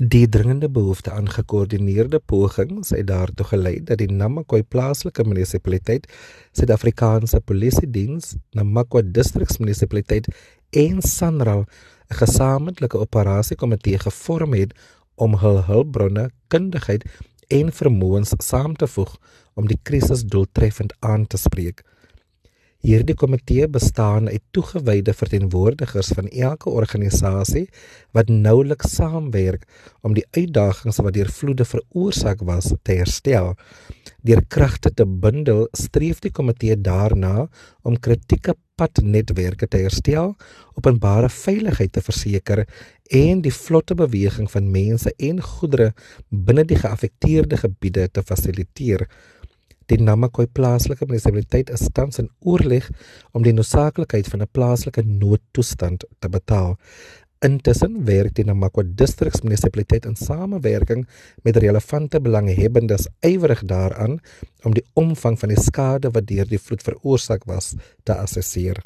Die dringende behoefte aan gekoördineerde pogings het daartoe gelei dat die Namakwa plaaslike munisipaliteit, Suid-Afrikaanse Polisie Diens, Namakwa Distriksmunisipaliteit en SANRAL 'n gesamentlike operasiekomitee gevorm het om hul hulpbronne, kundigheid en vermoëns saam te voeg om die krisis doeltreffend aan te spreek. Hierdie komitee bestaan uit toegewyde verteenwoordigers van elke organisasie wat nouliks saamwerk om die uitdagings wat deur vloede veroorsaak was te herstel. Deur kragte te bundel, streef die komitee daarna om kritieke padnetwerke te herstel, openbare veiligheid te verseker en die vlotte beweging van mense en goedere binne die geaffekteerde gebiede te fasiliteer. Die Namakwa plaaslike munisipaliteit is tans in oorleg om die noodsaaklikheid van 'n plaaslike noodtoestand te betaal. Intussen werk die Namakwa distriksmunisipaliteit in samewerking met relevante belanghebbendes ywerig daaraan om die omvang van die skade wat deur die vloed veroorsaak was te assesseer.